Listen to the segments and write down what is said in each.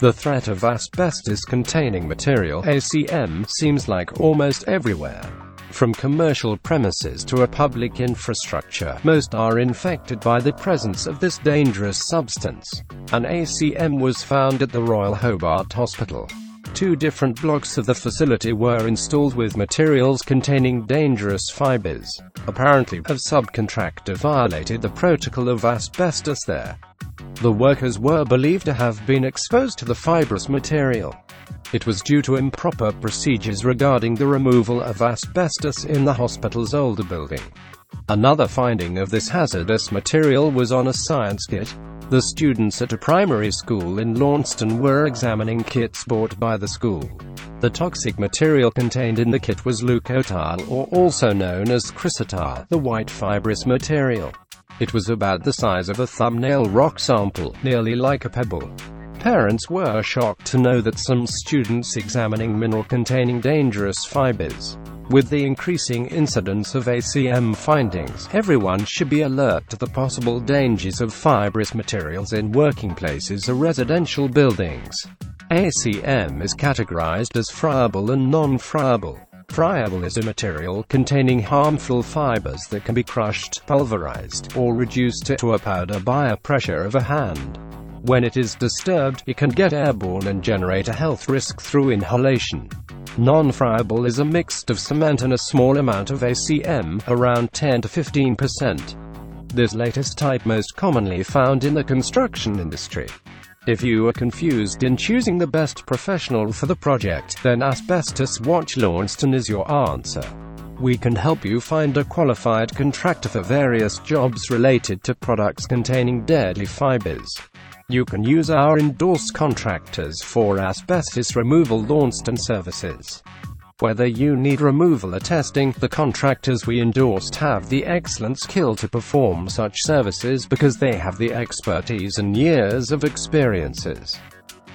The threat of asbestos-containing material ACM seems like almost everywhere. From commercial premises to a public infrastructure, most are infected by the presence of this dangerous substance. An ACM was found at the Royal Hobart Hospital. Two different blocks of the facility were installed with materials containing dangerous fibers. Apparently, a subcontractor violated the protocol of asbestos there. The workers were believed to have been exposed to the fibrous material. It was due to improper procedures regarding the removal of asbestos in the hospital's older building. Another finding of this hazardous material was on a science kit. The students at a primary school in Launceston were examining kits bought by the school. The toxic material contained in the kit was leucotyle, or also known as chrysotile, the white fibrous material. It was about the size of a thumbnail rock sample, nearly like a pebble. Parents were shocked to know that some students examining mineral containing dangerous fibers. With the increasing incidence of ACM findings, everyone should be alert to the possible dangers of fibrous materials in working places or residential buildings. ACM is categorized as friable and non-friable. Friable is a material containing harmful fibers that can be crushed, pulverized, or reduced to a powder by a pressure of a hand. When it is disturbed, it can get airborne and generate a health risk through inhalation. Non-friable is a mix of cement and a small amount of ACM, around 10 to 15%. This latest type most commonly found in the construction industry. If you are confused in choosing the best professional for the project, then Asbestos Watch Launceston is your answer. We can help you find a qualified contractor for various jobs related to products containing deadly fibers. You can use our endorsed contractors for asbestos removal Launceston services. Whether you need removal or testing, the contractors we endorsed have the excellent skill to perform such services because they have the expertise and years of experiences.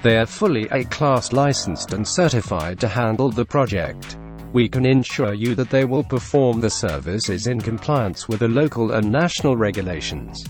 They are fully A-class licensed and certified to handle the project. We can ensure you that they will perform the services in compliance with the local and national regulations.